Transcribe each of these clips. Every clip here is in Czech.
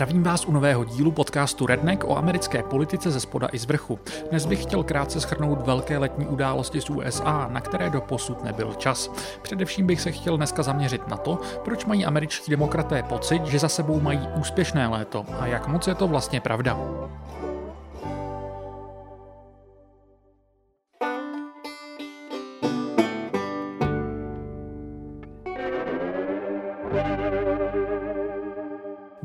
Zdravím vás u nového dílu podcastu Redneck o americké politice ze spoda i z vrchu. Dnes bych chtěl krátce schrnout velké letní události z USA, na které do posud nebyl čas. Především bych se chtěl dneska zaměřit na to, proč mají američtí demokraté pocit, že za sebou mají úspěšné léto a jak moc je to vlastně pravda.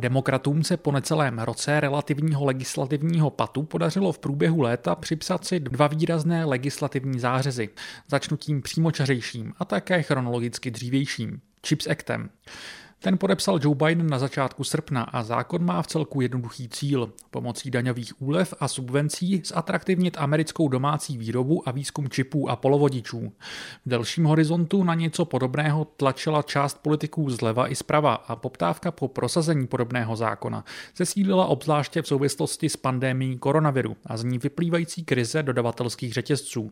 Demokratům se po necelém roce relativního legislativního patu podařilo v průběhu léta připsat si dva výrazné legislativní zářezy, začnutím přímočařejším a také chronologicky dřívějším, Chips Actem. Ten podepsal Joe Biden na začátku srpna a zákon má v celku jednoduchý cíl. Pomocí daňových úlev a subvencí zatraktivnit americkou domácí výrobu a výzkum čipů a polovodičů. V delším horizontu na něco podobného tlačila část politiků zleva i zprava a poptávka po prosazení podobného zákona zesílila obzvláště v souvislosti s pandémií koronaviru a z ní vyplývající krize dodavatelských řetězců.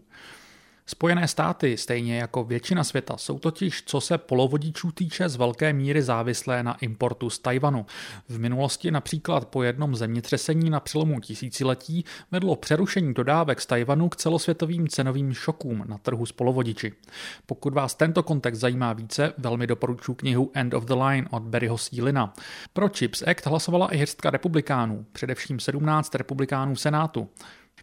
Spojené státy, stejně jako většina světa, jsou totiž, co se polovodičů týče, z velké míry závislé na importu z Tajvanu. V minulosti například po jednom zemětřesení na přelomu tisíciletí vedlo přerušení dodávek z Tajvanu k celosvětovým cenovým šokům na trhu s polovodiči. Pokud vás tento kontext zajímá více, velmi doporučuji knihu End of the Line od Barryho Sealina. Pro Chips Act hlasovala i hrstka republikánů, především 17 republikánů Senátu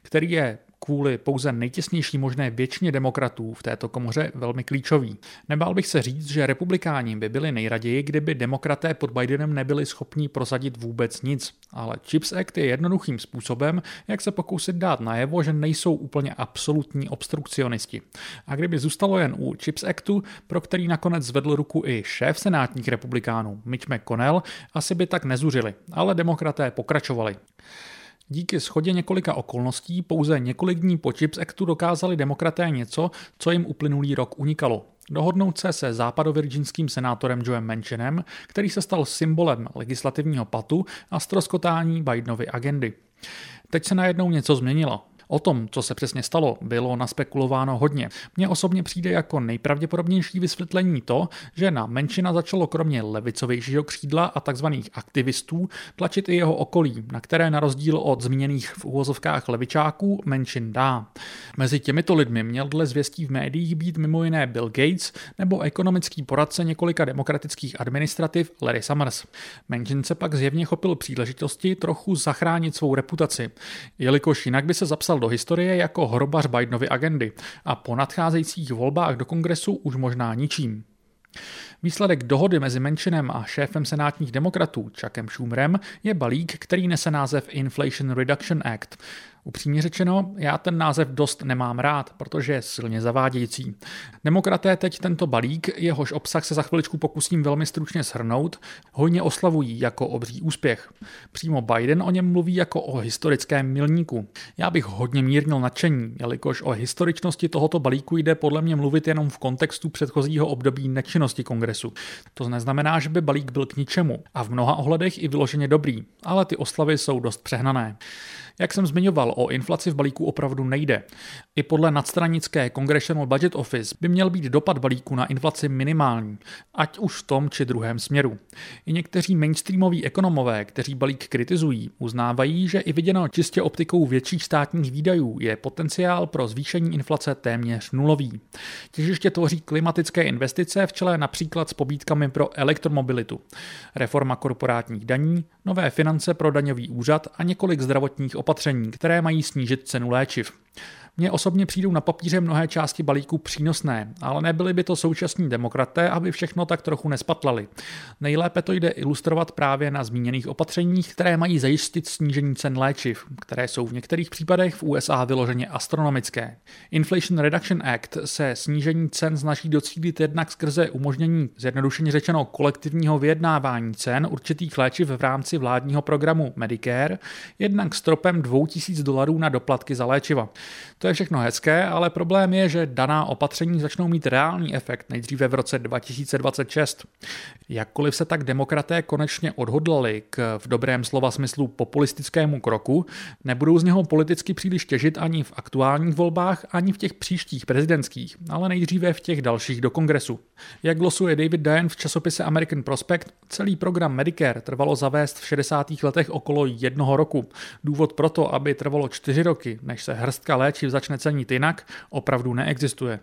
který je kvůli pouze nejtěsnější možné většině demokratů v této komoře velmi klíčový. Nebál bych se říct, že republikáni by byli nejraději, kdyby demokraté pod Bidenem nebyli schopni prosadit vůbec nic. Ale Chips Act je jednoduchým způsobem, jak se pokusit dát najevo, že nejsou úplně absolutní obstrukcionisti. A kdyby zůstalo jen u Chips Actu, pro který nakonec zvedl ruku i šéf senátních republikánů Mitch McConnell, asi by tak nezuřili, ale demokraté pokračovali. Díky schodě několika okolností pouze několik dní po Chips Actu dokázali demokraté něco, co jim uplynulý rok unikalo. Dohodnout se se západovirginským senátorem Joem Manchinem, který se stal symbolem legislativního patu a stroskotání Bidenovy agendy. Teď se najednou něco změnilo. O tom, co se přesně stalo, bylo naspekulováno hodně. Mně osobně přijde jako nejpravděpodobnější vysvětlení to, že na menšina začalo kromě levicovějšího křídla a tzv. aktivistů tlačit i jeho okolí, na které na rozdíl od zmíněných v úvozovkách levičáků menšin dá. Mezi těmito lidmi měl dle zvěstí v médiích být mimo jiné Bill Gates nebo ekonomický poradce několika demokratických administrativ Larry Summers. Menšin se pak zjevně chopil příležitosti trochu zachránit svou reputaci, jelikož jinak by se zapsal do historie jako hrobař Bidenovy agendy a po nadcházejících volbách do kongresu už možná ničím. Výsledek dohody mezi Menšinem a šéfem senátních demokratů Chuckem Schumerem je balík, který nese název Inflation Reduction Act. Upřímně řečeno, já ten název dost nemám rád, protože je silně zavádějící. Demokraté teď tento balík, jehož obsah se za chviličku pokusím velmi stručně shrnout, hojně oslavují jako obří úspěch. Přímo Biden o něm mluví jako o historickém milníku. Já bych hodně mírnil nadšení, jelikož o historičnosti tohoto balíku jde podle mě mluvit jenom v kontextu předchozího období nečinnosti kongresu. To neznamená, že by balík byl k ničemu a v mnoha ohledech i vyloženě dobrý, ale ty oslavy jsou dost přehnané. Jak jsem zmiňoval, o inflaci v balíku opravdu nejde. I podle nadstranické Congressional Budget Office by měl být dopad balíku na inflaci minimální, ať už v tom či druhém směru. I někteří mainstreamoví ekonomové, kteří balík kritizují, uznávají, že i viděno čistě optikou větších státních výdajů je potenciál pro zvýšení inflace téměř nulový. Těžiště tvoří klimatické investice v čele například s pobídkami pro elektromobilitu, reforma korporátních daní, nové finance pro daňový úřad a několik zdravotních opatření, které mají snížit cenu léčiv. Mně osobně přijdou na papíře mnohé části balíku přínosné, ale nebyli by to současní demokraté, aby všechno tak trochu nespatlali. Nejlépe to jde ilustrovat právě na zmíněných opatřeních, které mají zajistit snížení cen léčiv, které jsou v některých případech v USA vyloženě astronomické. Inflation Reduction Act se snížení cen snaží docílit jednak skrze umožnění zjednodušeně řečeno kolektivního vyjednávání cen určitých léčiv v rámci vládního programu Medicare, jednak stropem 2000 dolarů na doplatky za léčiva. To je je všechno hezké, ale problém je, že daná opatření začnou mít reálný efekt nejdříve v roce 2026. Jakkoliv se tak demokraté konečně odhodlali k v dobrém slova smyslu populistickému kroku, nebudou z něho politicky příliš těžit ani v aktuálních volbách, ani v těch příštích prezidentských, ale nejdříve v těch dalších do kongresu. Jak glosuje David Diane v časopise American Prospect, celý program Medicare trvalo zavést v 60. letech okolo jednoho roku. Důvod proto, aby trvalo čtyři roky, než se hrstka léčiv začne cenit jinak, opravdu neexistuje.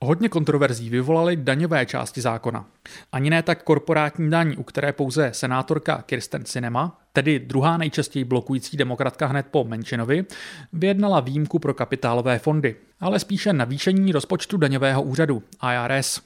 Hodně kontroverzí vyvolaly daňové části zákona. Ani ne tak korporátní daň, u které pouze senátorka Kirsten Sinema, tedy druhá nejčastěji blokující demokratka hned po Menšinovi, vyjednala výjimku pro kapitálové fondy, ale spíše navýšení rozpočtu daňového úřadu IRS.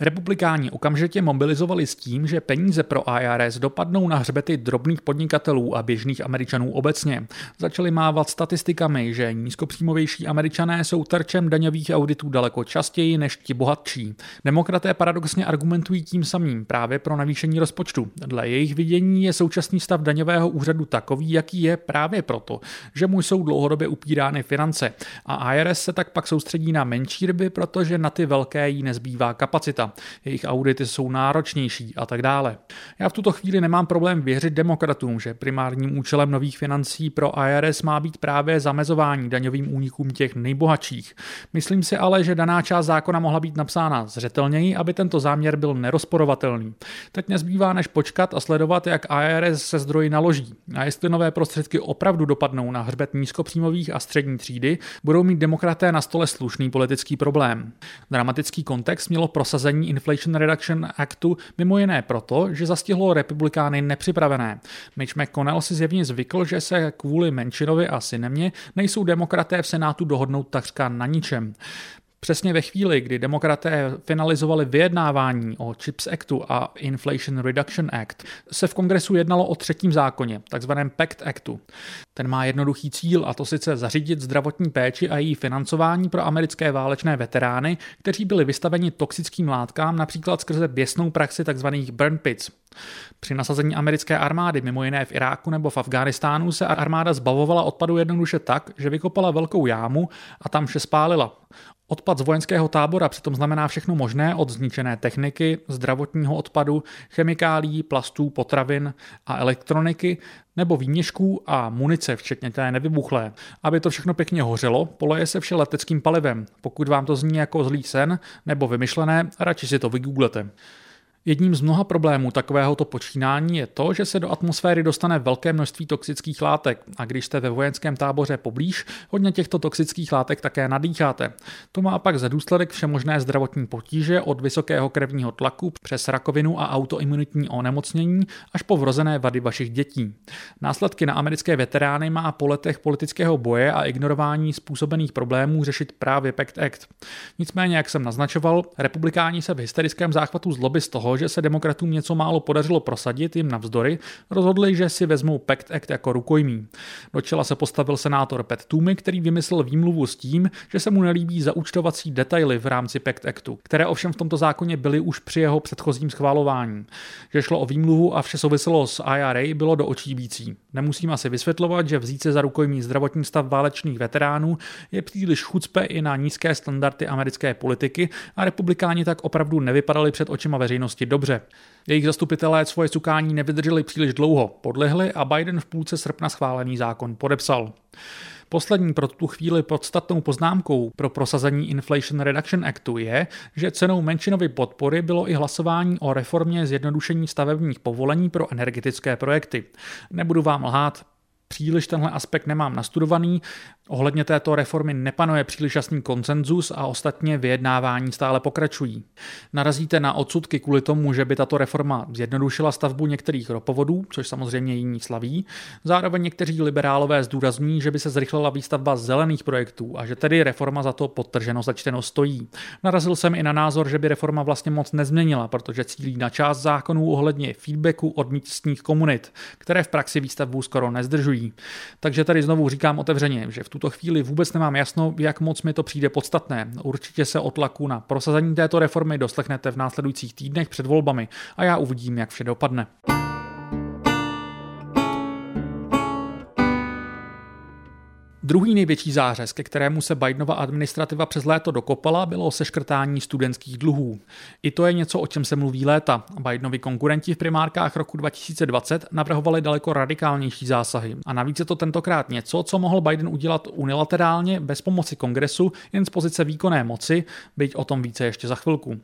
Republikáni okamžitě mobilizovali s tím, že peníze pro IRS dopadnou na hřbety drobných podnikatelů a běžných Američanů obecně. Začali mávat statistikami, že nízkopříjmovější Američané jsou terčem daňových auditů daleko častěji než ti bohatší. Demokraté paradoxně argumentují tím samým právě pro navýšení rozpočtu. Dle jejich vidění je současný stav daňového úřadu takový, jaký je právě proto, že mu jsou dlouhodobě upírány finance. A IRS se tak pak soustředí na menší ryby, protože na ty velké jí nezbývá kapacita jejich audity jsou náročnější a tak dále. Já v tuto chvíli nemám problém věřit demokratům, že primárním účelem nových financí pro IRS má být právě zamezování daňovým únikům těch nejbohatších. Myslím si ale, že daná část zákona mohla být napsána zřetelněji, aby tento záměr byl nerozporovatelný. Teď nezbývá než počkat a sledovat, jak IRS se zdroji naloží. A jestli nové prostředky opravdu dopadnou na hřbet nízkopříjmových a střední třídy, budou mít demokraté na stole slušný politický problém. Dramatický kontext mělo prosazení schválení Inflation Reduction Actu mimo jiné proto, že zastihlo republikány nepřipravené. Mitch McConnell si zjevně zvykl, že se kvůli Menšinovi a synemě nejsou demokraté v Senátu dohodnout takřka na ničem. Přesně ve chvíli, kdy demokraté finalizovali vyjednávání o CHIPS Actu a Inflation Reduction Act, se v kongresu jednalo o třetím zákoně, takzvaném PACT Actu. Ten má jednoduchý cíl a to sice zařídit zdravotní péči a její financování pro americké válečné veterány, kteří byli vystaveni toxickým látkám například skrze běsnou praxi tzv. burn pits. Při nasazení americké armády, mimo jiné v Iráku nebo v Afghánistánu, se armáda zbavovala odpadu jednoduše tak, že vykopala velkou jámu a tam vše spálila. Odpad z vojenského tábora přitom znamená všechno možné od zničené techniky, zdravotního odpadu, chemikálí, plastů, potravin a elektroniky, nebo výměšků a munice, včetně té nevybuchlé. Aby to všechno pěkně hořelo, poleje se vše leteckým palivem. Pokud vám to zní jako zlý sen nebo vymyšlené, radši si to vygooglete. Jedním z mnoha problémů takovéhoto počínání je to, že se do atmosféry dostane velké množství toxických látek a když jste ve vojenském táboře poblíž, hodně těchto toxických látek také nadýcháte. To má pak za důsledek všemožné zdravotní potíže od vysokého krevního tlaku přes rakovinu a autoimunitní onemocnění až po vrozené vady vašich dětí. Následky na americké veterány má po letech politického boje a ignorování způsobených problémů řešit právě PACT Act. Nicméně, jak jsem naznačoval, republikáni se v hysterickém záchvatu zloby z toho, toho, že se demokratům něco málo podařilo prosadit jim navzdory, rozhodli, že si vezmou PACT Act jako rukojmí. Do čela se postavil senátor Pat Toomey, který vymyslel výmluvu s tím, že se mu nelíbí zaúčtovací detaily v rámci PACT Actu, které ovšem v tomto zákoně byly už při jeho předchozím schvalování. Že šlo o výmluvu a vše souviselo s IRA bylo do očí bící. Nemusím asi vysvětlovat, že vzít se za rukojmí zdravotní stav válečných veteránů je příliš chucpe i na nízké standardy americké politiky a republikáni tak opravdu nevypadali před očima veřejnosti veřejnosti dobře. Jejich zastupitelé svoje cukání nevydrželi příliš dlouho, podlehli a Biden v půlce srpna schválený zákon podepsal. Poslední pro tu chvíli podstatnou poznámkou pro prosazení Inflation Reduction Actu je, že cenou menšinovy podpory bylo i hlasování o reformě zjednodušení stavebních povolení pro energetické projekty. Nebudu vám lhát, příliš tenhle aspekt nemám nastudovaný, Ohledně této reformy nepanuje příliš jasný konsenzus a ostatně vyjednávání stále pokračují. Narazíte na odsudky kvůli tomu, že by tato reforma zjednodušila stavbu některých ropovodů, což samozřejmě jiní slaví. Zároveň někteří liberálové zdůrazní, že by se zrychlila výstavba zelených projektů a že tedy reforma za to podtrženo začteno stojí. Narazil jsem i na názor, že by reforma vlastně moc nezměnila, protože cílí na část zákonů ohledně feedbacku od místních komunit, které v praxi výstavbu skoro nezdržují. Takže tady znovu říkám otevřeně, že v tu tuto chvíli vůbec nemám jasno, jak moc mi to přijde podstatné. Určitě se o tlaku na prosazení této reformy doslechnete v následujících týdnech před volbami a já uvidím, jak vše dopadne. Druhý největší zářez, ke kterému se Bidenova administrativa přes léto dokopala, bylo seškrtání studentských dluhů. I to je něco, o čem se mluví léta. Bidenovi konkurenti v primárkách roku 2020 navrhovali daleko radikálnější zásahy. A navíc je to tentokrát něco, co mohl Biden udělat unilaterálně bez pomoci kongresu, jen z pozice výkonné moci, byť o tom více ještě za chvilku.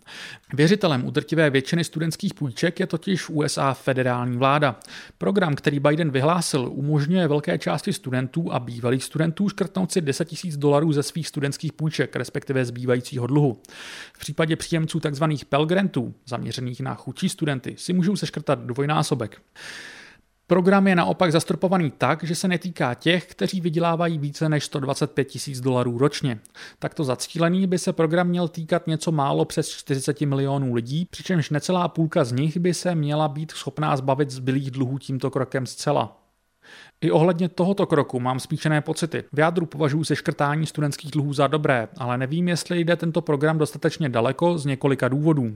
Věřitelem udrtivé většiny studentských půjček je totiž USA federální vláda. Program, který Biden vyhlásil, umožňuje velké části studentů a bývalých studentů škrtnout si 10 000 dolarů ze svých studentských půjček, respektive zbývajícího dluhu. V případě příjemců tzv. Pell Grantů, zaměřených na chudší studenty, si můžou seškrtat dvojnásobek. Program je naopak zastropovaný tak, že se netýká těch, kteří vydělávají více než 125 tisíc dolarů ročně. Takto zacílený by se program měl týkat něco málo přes 40 milionů lidí, přičemž necelá půlka z nich by se měla být schopná zbavit zbylých dluhů tímto krokem zcela. I ohledně tohoto kroku mám spíšené pocity. V jádru považuji škrtání studentských dluhů za dobré, ale nevím, jestli jde tento program dostatečně daleko z několika důvodů.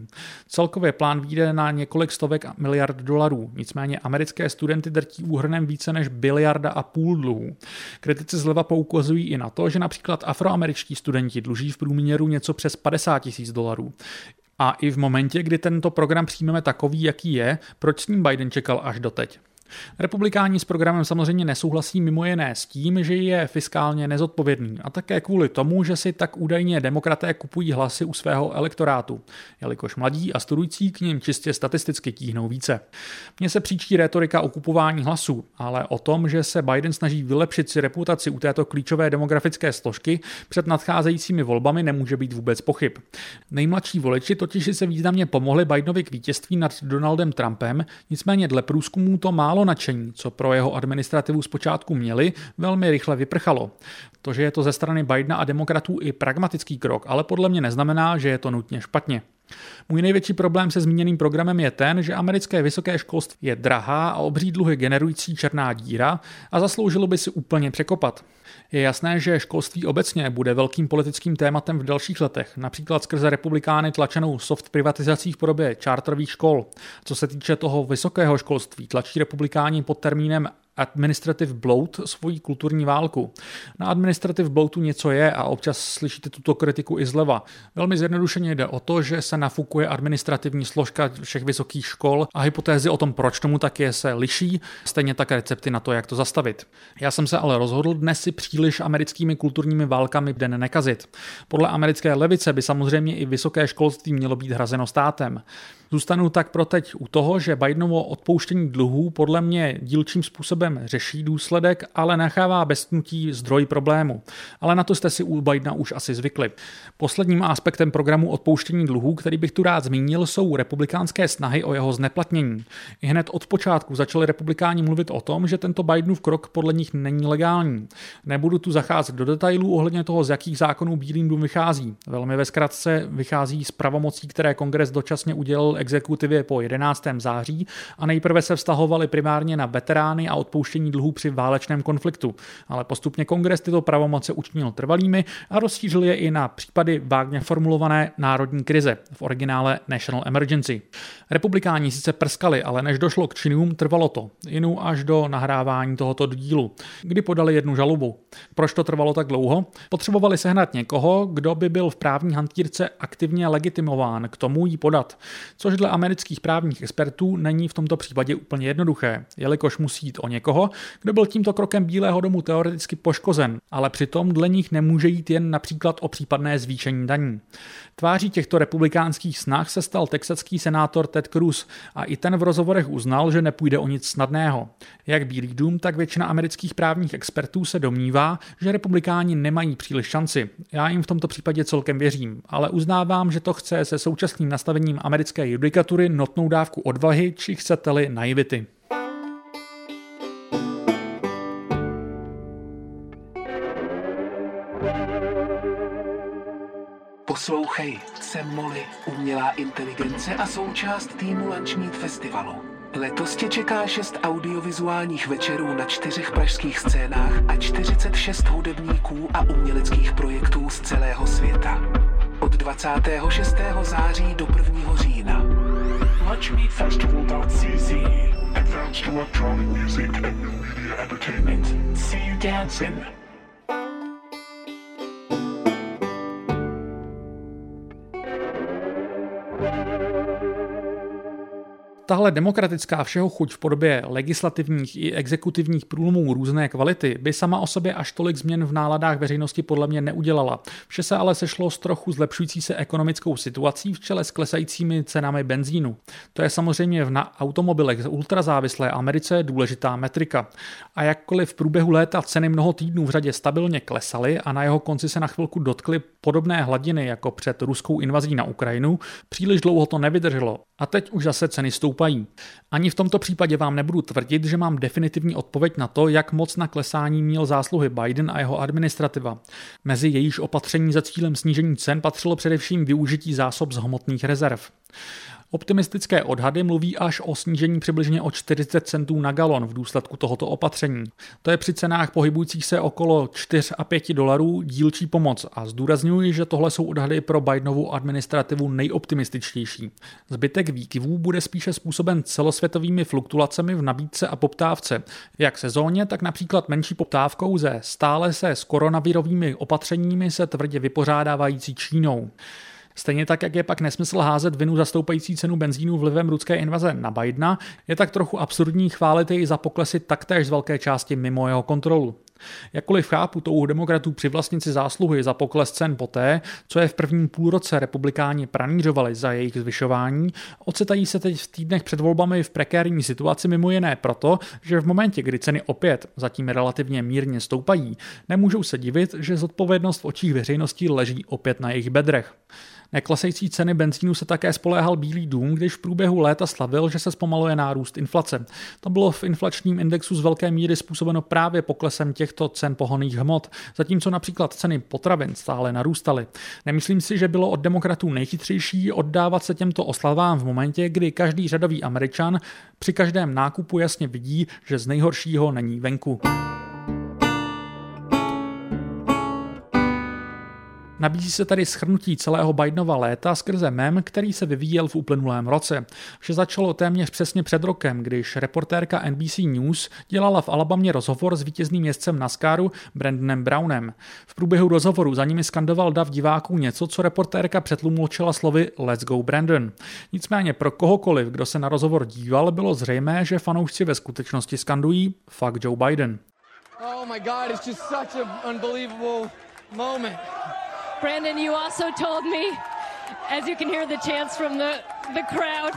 Celkově plán vyjde na několik stovek miliard dolarů, nicméně americké studenty drtí úhrnem více než biliarda a půl dluhů. Kritici zleva poukazují i na to, že například afroameričtí studenti dluží v průměru něco přes 50 tisíc dolarů. A i v momentě, kdy tento program přijmeme takový, jaký je, proč s ním Biden čekal až doteď? Republikáni s programem samozřejmě nesouhlasí mimo jiné s tím, že je fiskálně nezodpovědný a také kvůli tomu, že si tak údajně demokraté kupují hlasy u svého elektorátu, jelikož mladí a studující k ním čistě statisticky tíhnou více. Mně se příčí retorika o kupování hlasů, ale o tom, že se Biden snaží vylepšit si reputaci u této klíčové demografické složky před nadcházejícími volbami nemůže být vůbec pochyb. Nejmladší voliči totiž se významně pomohli Bidenovi k vítězství nad Donaldem Trumpem, nicméně dle průzkumů to málo málo nadšení, co pro jeho administrativu zpočátku měli, velmi rychle vyprchalo. To, že je to ze strany Bidena a demokratů i pragmatický krok, ale podle mě neznamená, že je to nutně špatně. Můj největší problém se zmíněným programem je ten, že americké vysoké školství je drahá a obří dluhy generující černá díra a zasloužilo by si úplně překopat. Je jasné, že školství obecně bude velkým politickým tématem v dalších letech, například skrze republikány tlačenou soft privatizací v podobě čártrových škol. Co se týče toho vysokého školství, tlačí republikáni pod termínem administrative bloat svoji kulturní válku. Na administrative bloatu něco je a občas slyšíte tuto kritiku i zleva. Velmi zjednodušeně jde o to, že se nafukuje administrativní složka všech vysokých škol a hypotézy o tom, proč tomu tak je, se liší, stejně tak recepty na to, jak to zastavit. Já jsem se ale rozhodl dnes si příliš americkými kulturními válkami den nekazit. Podle americké levice by samozřejmě i vysoké školství mělo být hrazeno státem. Zůstanu tak pro teď u toho, že Bidenovo odpouštění dluhů podle mě dílčím způsobem řeší důsledek, ale nechává bez tnutí zdroj problému. Ale na to jste si u Bidena už asi zvykli. Posledním aspektem programu odpouštění dluhů, který bych tu rád zmínil, jsou republikánské snahy o jeho zneplatnění. I hned od počátku začali republikáni mluvit o tom, že tento Bidenův krok podle nich není legální. Nebudu tu zacházet do detailů ohledně toho, z jakých zákonů Bílým dům vychází. Velmi ve zkratce vychází z pravomocí, které kongres dočasně udělal exekutivě po 11. září a nejprve se vztahovaly primárně na veterány a odpouštění dluhů při válečném konfliktu, ale postupně kongres tyto pravomoce učinil trvalými a rozšířil je i na případy vágně formulované národní krize, v originále National Emergency. Republikáni sice prskali, ale než došlo k činům, trvalo to, jinou až do nahrávání tohoto dílu, kdy podali jednu žalobu. Proč to trvalo tak dlouho? Potřebovali sehnat někoho, kdo by byl v právní hantýrce aktivně legitimován k tomu jí podat, což což dle amerických právních expertů není v tomto případě úplně jednoduché, jelikož musí jít o někoho, kdo byl tímto krokem Bílého domu teoreticky poškozen, ale přitom dle nich nemůže jít jen například o případné zvýšení daní. Tváří těchto republikánských snah se stal texaský senátor Ted Cruz a i ten v rozhovorech uznal, že nepůjde o nic snadného. Jak Bílý dům, tak většina amerických právních expertů se domnívá, že republikáni nemají příliš šanci. Já jim v tomto případě celkem věřím, ale uznávám, že to chce se současným nastavením americké judikatury notnou dávku odvahy či chcete-li naivity. Poslouchej, jsem Molly, umělá inteligence a součást týmu Lunch Meet Festivalu. Letos tě čeká šest audiovizuálních večerů na čtyřech pražských scénách a 46 hudebníků a uměleckých projektů z celého světa. Od 26. září do 1. října. Lunchmeetfestival.cz Advanced electronic music and new media entertainment. See you dancing. Tahle demokratická všeho chuť v podobě legislativních i exekutivních průlomů různé kvality by sama o sobě až tolik změn v náladách veřejnosti podle mě neudělala. Vše se ale sešlo s trochu zlepšující se ekonomickou situací v čele s klesajícími cenami benzínu. To je samozřejmě v na automobilech z ultrazávislé Americe důležitá metrika. A jakkoliv v průběhu léta ceny mnoho týdnů v řadě stabilně klesaly a na jeho konci se na chvilku dotkly podobné hladiny jako před ruskou invazí na Ukrajinu, příliš dlouho to nevydrželo a teď už zase ceny stoupají. Ani v tomto případě vám nebudu tvrdit, že mám definitivní odpověď na to, jak moc na klesání měl zásluhy Biden a jeho administrativa. Mezi jejíž opatření za cílem snížení cen patřilo především využití zásob z hmotných rezerv. Optimistické odhady mluví až o snížení přibližně o 40 centů na galon v důsledku tohoto opatření. To je při cenách pohybujících se okolo 4 a 5 dolarů dílčí pomoc a zdůrazňuji, že tohle jsou odhady pro Bidenovu administrativu nejoptimističtější. Zbytek výkyvů bude spíše způsoben celosvětovými fluktuacemi v nabídce a poptávce, jak sezóně, tak například menší poptávkou ze stále se s koronavirovými opatřeními se tvrdě vypořádávající Čínou. Stejně tak, jak je pak nesmysl házet vinu zastoupající cenu benzínu vlivem ruské invaze na Bidena, je tak trochu absurdní chválit jej za poklesy taktéž z velké části mimo jeho kontrolu. Jakkoliv chápu touhu demokratů přivlastnit si zásluhy za pokles cen poté, co je v prvním půlroce republikáni pranířovali za jejich zvyšování, ocitají se teď v týdnech před volbami v prekérní situaci mimo jiné proto, že v momentě, kdy ceny opět zatím relativně mírně stoupají, nemůžou se divit, že zodpovědnost v očích veřejnosti leží opět na jejich bedrech. Neklesající ceny benzínu se také spoléhal Bílý dům, když v průběhu léta slavil, že se zpomaluje nárůst inflace. To bylo v inflačním indexu z velké míry způsobeno právě poklesem těchto cen pohoných hmot, zatímco například ceny potravin stále narůstaly. Nemyslím si, že bylo od demokratů nejchytřejší oddávat se těmto oslavám v momentě, kdy každý řadový Američan při každém nákupu jasně vidí, že z nejhoršího není venku. Nabízí se tady schrnutí celého Bidenova léta skrze mem, který se vyvíjel v uplynulém roce. Vše začalo téměř přesně před rokem, když reportérka NBC News dělala v Alabamě rozhovor s vítězným jezdcem NASCARu Brandonem Brownem. V průběhu rozhovoru za nimi skandoval dav diváků něco, co reportérka přetlumočila slovy Let's go Brandon. Nicméně pro kohokoliv, kdo se na rozhovor díval, bylo zřejmé, že fanoušci ve skutečnosti skandují Fuck Joe Biden. Oh my god, it's just such an unbelievable moment. Brandon, you also told me, as you can hear the chants from the, the crowd,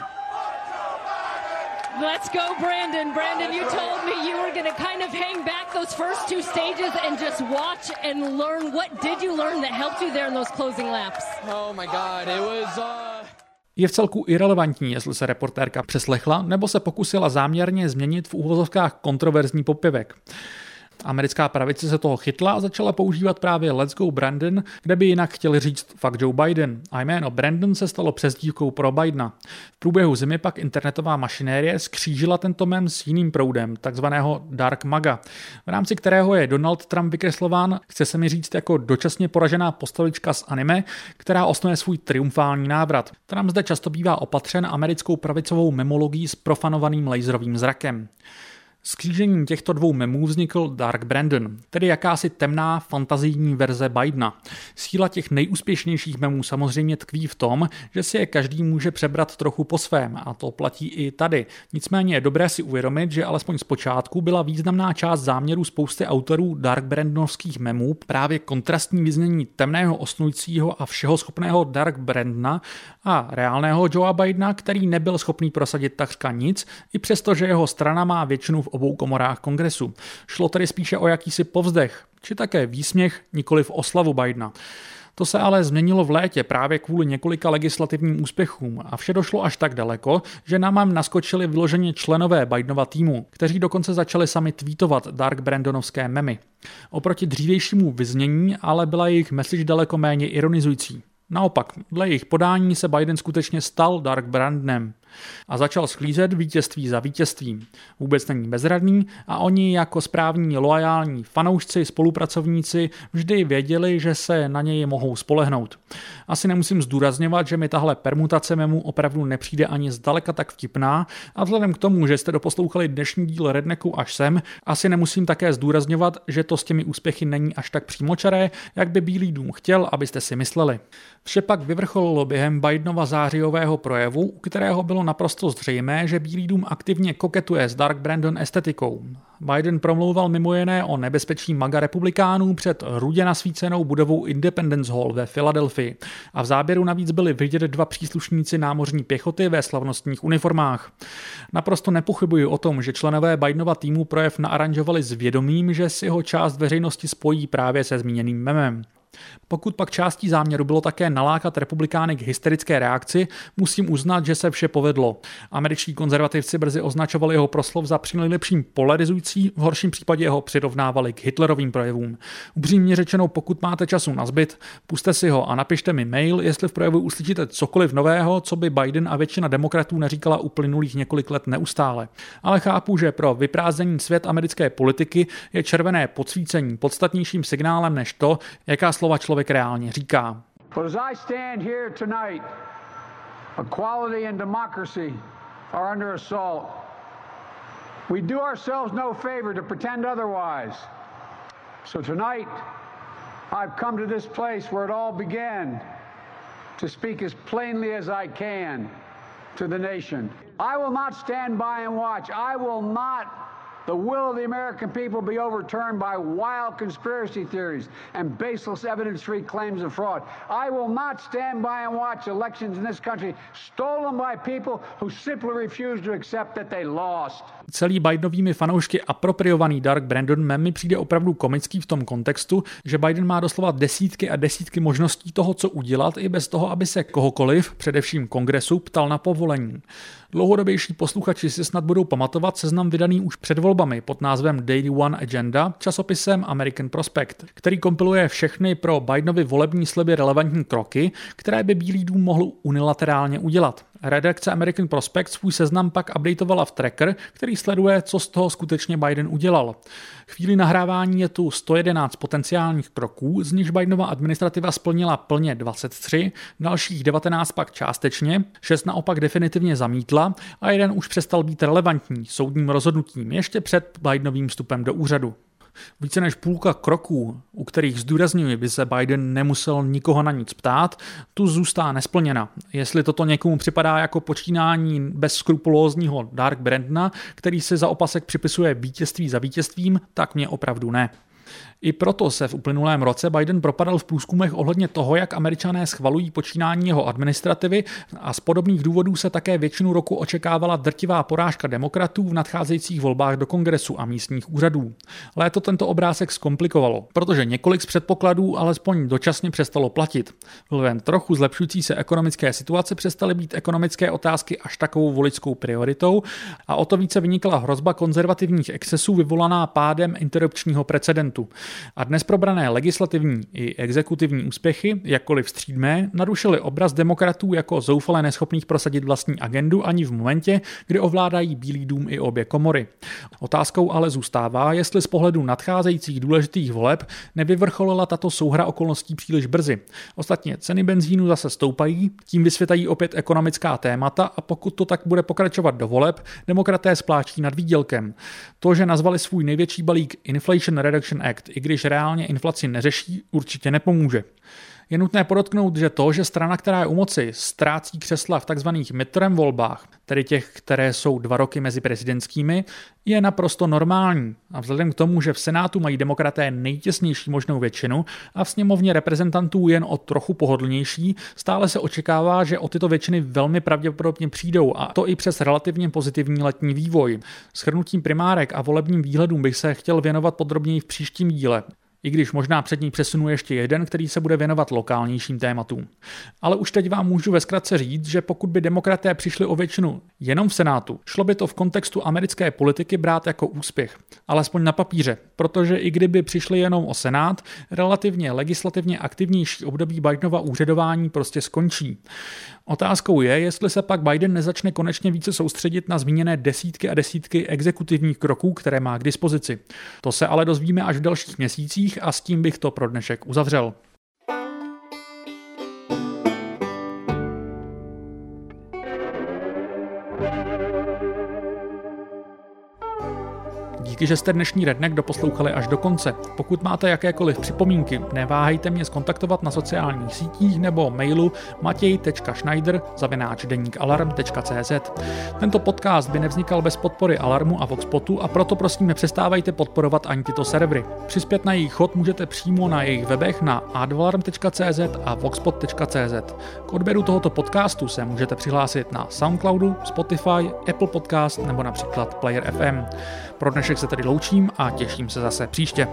Let's go, Brandon. Brandon, you told me you were going to kind of hang back those first two stages and just watch and learn. What did you learn that helped you there in those closing laps? Oh my God, it was. Uh... Je v celku irrelevantní, jestli se reportérka přeslechla nebo se pokusila záměrně změnit v úvozovkách kontroverzní popivek. Americká pravice se toho chytla a začala používat právě Let's Go Brandon, kde by jinak chtěli říct fuck Joe Biden. A jméno Brandon se stalo přezdívkou pro Bidena. V průběhu zimy pak internetová mašinérie skřížila tento mem s jiným proudem, takzvaného Dark Maga, v rámci kterého je Donald Trump vykreslován, chce se mi říct jako dočasně poražená postavička z anime, která osnuje svůj triumfální návrat. Trump zde často bývá opatřen americkou pravicovou memologií s profanovaným laserovým zrakem. Sklížením těchto dvou memů vznikl Dark Brandon, tedy jakási temná fantazijní verze Bidena. Síla těch nejúspěšnějších memů samozřejmě tkví v tom, že si je každý může přebrat trochu po svém a to platí i tady. Nicméně je dobré si uvědomit, že alespoň zpočátku byla významná část záměru spousty autorů Dark Brandonovských memů právě kontrastní vyznění temného osnujícího a všeho schopného Dark Brandona a reálného Joea Bidena, který nebyl schopný prosadit takřka nic, i přesto, že jeho strana má většinu v obou komorách kongresu. Šlo tedy spíše o jakýsi povzdech, či také výsměch, nikoli v oslavu Bidena. To se ale změnilo v létě právě kvůli několika legislativním úspěchům a vše došlo až tak daleko, že nám naskočili vyloženě členové Bidenova týmu, kteří dokonce začali sami tweetovat Dark Brandonovské memy. Oproti dřívějšímu vyznění ale byla jejich message daleko méně ironizující. Naopak, dle jejich podání se Biden skutečně stal Dark Brandnem a začal sklízet vítězství za vítězstvím. Vůbec není bezradný a oni jako správní loajální fanoušci, spolupracovníci vždy věděli, že se na něj mohou spolehnout. Asi nemusím zdůrazňovat, že mi tahle permutace memu opravdu nepřijde ani zdaleka tak vtipná a vzhledem k tomu, že jste doposlouchali dnešní díl Redneku až sem, asi nemusím také zdůrazňovat, že to s těmi úspěchy není až tak přímočaré, jak by Bílý dům chtěl, abyste si mysleli. Vše pak vyvrcholilo během Bidenova zářijového projevu, u kterého bylo naprosto zřejmé, že Bílý dům aktivně koketuje s Dark Brandon estetikou. Biden promlouval mimo jiné o nebezpečí maga republikánů před rudě nasvícenou budovou Independence Hall ve Filadelfii a v záběru navíc byli vidět dva příslušníci námořní pěchoty ve slavnostních uniformách. Naprosto nepochybuji o tom, že členové Bidenova týmu projev naaranžovali s vědomím, že si ho část veřejnosti spojí právě se zmíněným memem. Pokud pak částí záměru bylo také nalákat republikány k hysterické reakci, musím uznat, že se vše povedlo. Američtí konzervativci brzy označovali jeho proslov za přinejlepším polarizující, v horším případě ho přirovnávali k Hitlerovým projevům. Upřímně řečeno, pokud máte času na zbyt, puste si ho a napište mi mail, jestli v projevu uslyšíte cokoliv nového, co by Biden a většina demokratů neříkala uplynulých několik let neustále. Ale chápu, že pro vyprázdnění svět americké politiky je červené podsvícení podstatnějším signálem než to, jaká slova člověk reálně říká. But as I stand here tonight, equality and democracy are under assault. We do ourselves no favor to pretend otherwise. So tonight, I've come to this place where it all began to speak as plainly as I can to the nation. I will not stand by and watch. I will not the will of the American people be overturned by wild conspiracy theories and baseless evidence free claims of fraud. I will not stand by and watch elections in this country stolen by people who simply refuse to accept that they lost. Celý Bidenovými fanoušky apropriovaný Dark Brandon mem mi přijde opravdu komický v tom kontextu, že Biden má doslova desítky a desítky možností toho, co udělat, i bez toho, aby se kohokoliv, především kongresu, ptal na povolení. Dlouhodobější posluchači si snad budou pamatovat seznam vydaný už před volbami pod názvem Daily One Agenda časopisem American Prospect, který kompiluje všechny pro Bidenovi volební sliby relevantní kroky, které by Bílý dům mohl unilaterálně udělat. Redakce American Prospect svůj seznam pak updateovala v tracker, který sleduje, co z toho skutečně Biden udělal. Chvíli nahrávání je tu 111 potenciálních kroků, z nichž Bidenova administrativa splnila plně 23, dalších 19 pak částečně, 6 naopak definitivně zamítla a jeden už přestal být relevantní soudním rozhodnutím ještě před Bidenovým vstupem do úřadu. Více než půlka kroků, u kterých zdůrazňuji, by se Biden nemusel nikoho na nic ptát, tu zůstá nesplněna. Jestli toto někomu připadá jako počínání bezskrupulózního Dark Brandna, který si za opasek připisuje vítězství za vítězstvím, tak mě opravdu ne. I proto se v uplynulém roce Biden propadal v průzkumech ohledně toho, jak američané schvalují počínání jeho administrativy a z podobných důvodů se také většinu roku očekávala drtivá porážka demokratů v nadcházejících volbách do kongresu a místních úřadů. Léto tento obrázek zkomplikovalo, protože několik z předpokladů alespoň dočasně přestalo platit. Vlivem trochu zlepšující se ekonomické situace přestaly být ekonomické otázky až takovou voličskou prioritou a o to více vynikla hrozba konzervativních excesů vyvolaná pádem interrupčního precedentu. A dnes probrané legislativní i exekutivní úspěchy, jakkoliv střídmé, narušily obraz demokratů jako zoufale neschopných prosadit vlastní agendu ani v momentě, kdy ovládají Bílý dům i obě komory. Otázkou ale zůstává, jestli z pohledu nadcházejících důležitých voleb nevyvrcholila tato souhra okolností příliš brzy. Ostatně ceny benzínu zase stoupají, tím vysvětají opět ekonomická témata a pokud to tak bude pokračovat do voleb, demokraté spláčí nad výdělkem. To, že nazvali svůj největší balík Inflation Reduction Act, i když reálně inflaci neřeší, určitě nepomůže. Je nutné podotknout, že to, že strana, která je u moci, ztrácí křesla v tzv. midterm volbách, tedy těch, které jsou dva roky mezi prezidentskými, je naprosto normální. A vzhledem k tomu, že v Senátu mají demokraté nejtěsnější možnou většinu a v sněmovně reprezentantů jen o trochu pohodlnější, stále se očekává, že o tyto většiny velmi pravděpodobně přijdou a to i přes relativně pozitivní letní vývoj. Schrnutím primárek a volebním výhledům bych se chtěl věnovat podrobněji v příštím díle i když možná před ní přesunu ještě jeden, který se bude věnovat lokálnějším tématům. Ale už teď vám můžu ve zkratce říct, že pokud by demokraté přišli o většinu jenom v Senátu, šlo by to v kontextu americké politiky brát jako úspěch, alespoň na papíře, protože i kdyby přišli jenom o Senát, relativně legislativně aktivnější období Bidenova úřadování prostě skončí. Otázkou je, jestli se pak Biden nezačne konečně více soustředit na zmíněné desítky a desítky exekutivních kroků, které má k dispozici. To se ale dozvíme až v dalších měsících a s tím bych to pro dnešek uzavřel. Díky, že jste dnešní redneck doposlouchali až do konce. Pokud máte jakékoliv připomínky, neváhejte mě skontaktovat na sociálních sítích nebo mailu matěj.schneider. Tento podcast by nevznikal bez podpory Alarmu a Voxpotu a proto prosím nepřestávajte podporovat ani tyto servery. Přispět na jejich chod můžete přímo na jejich webech na advalarm.cz a voxpot.cz. K odběru tohoto podcastu se můžete přihlásit na Soundcloudu, Spotify, Apple Podcast nebo například Player FM. Pro dnešek se tedy loučím a těším se zase příště.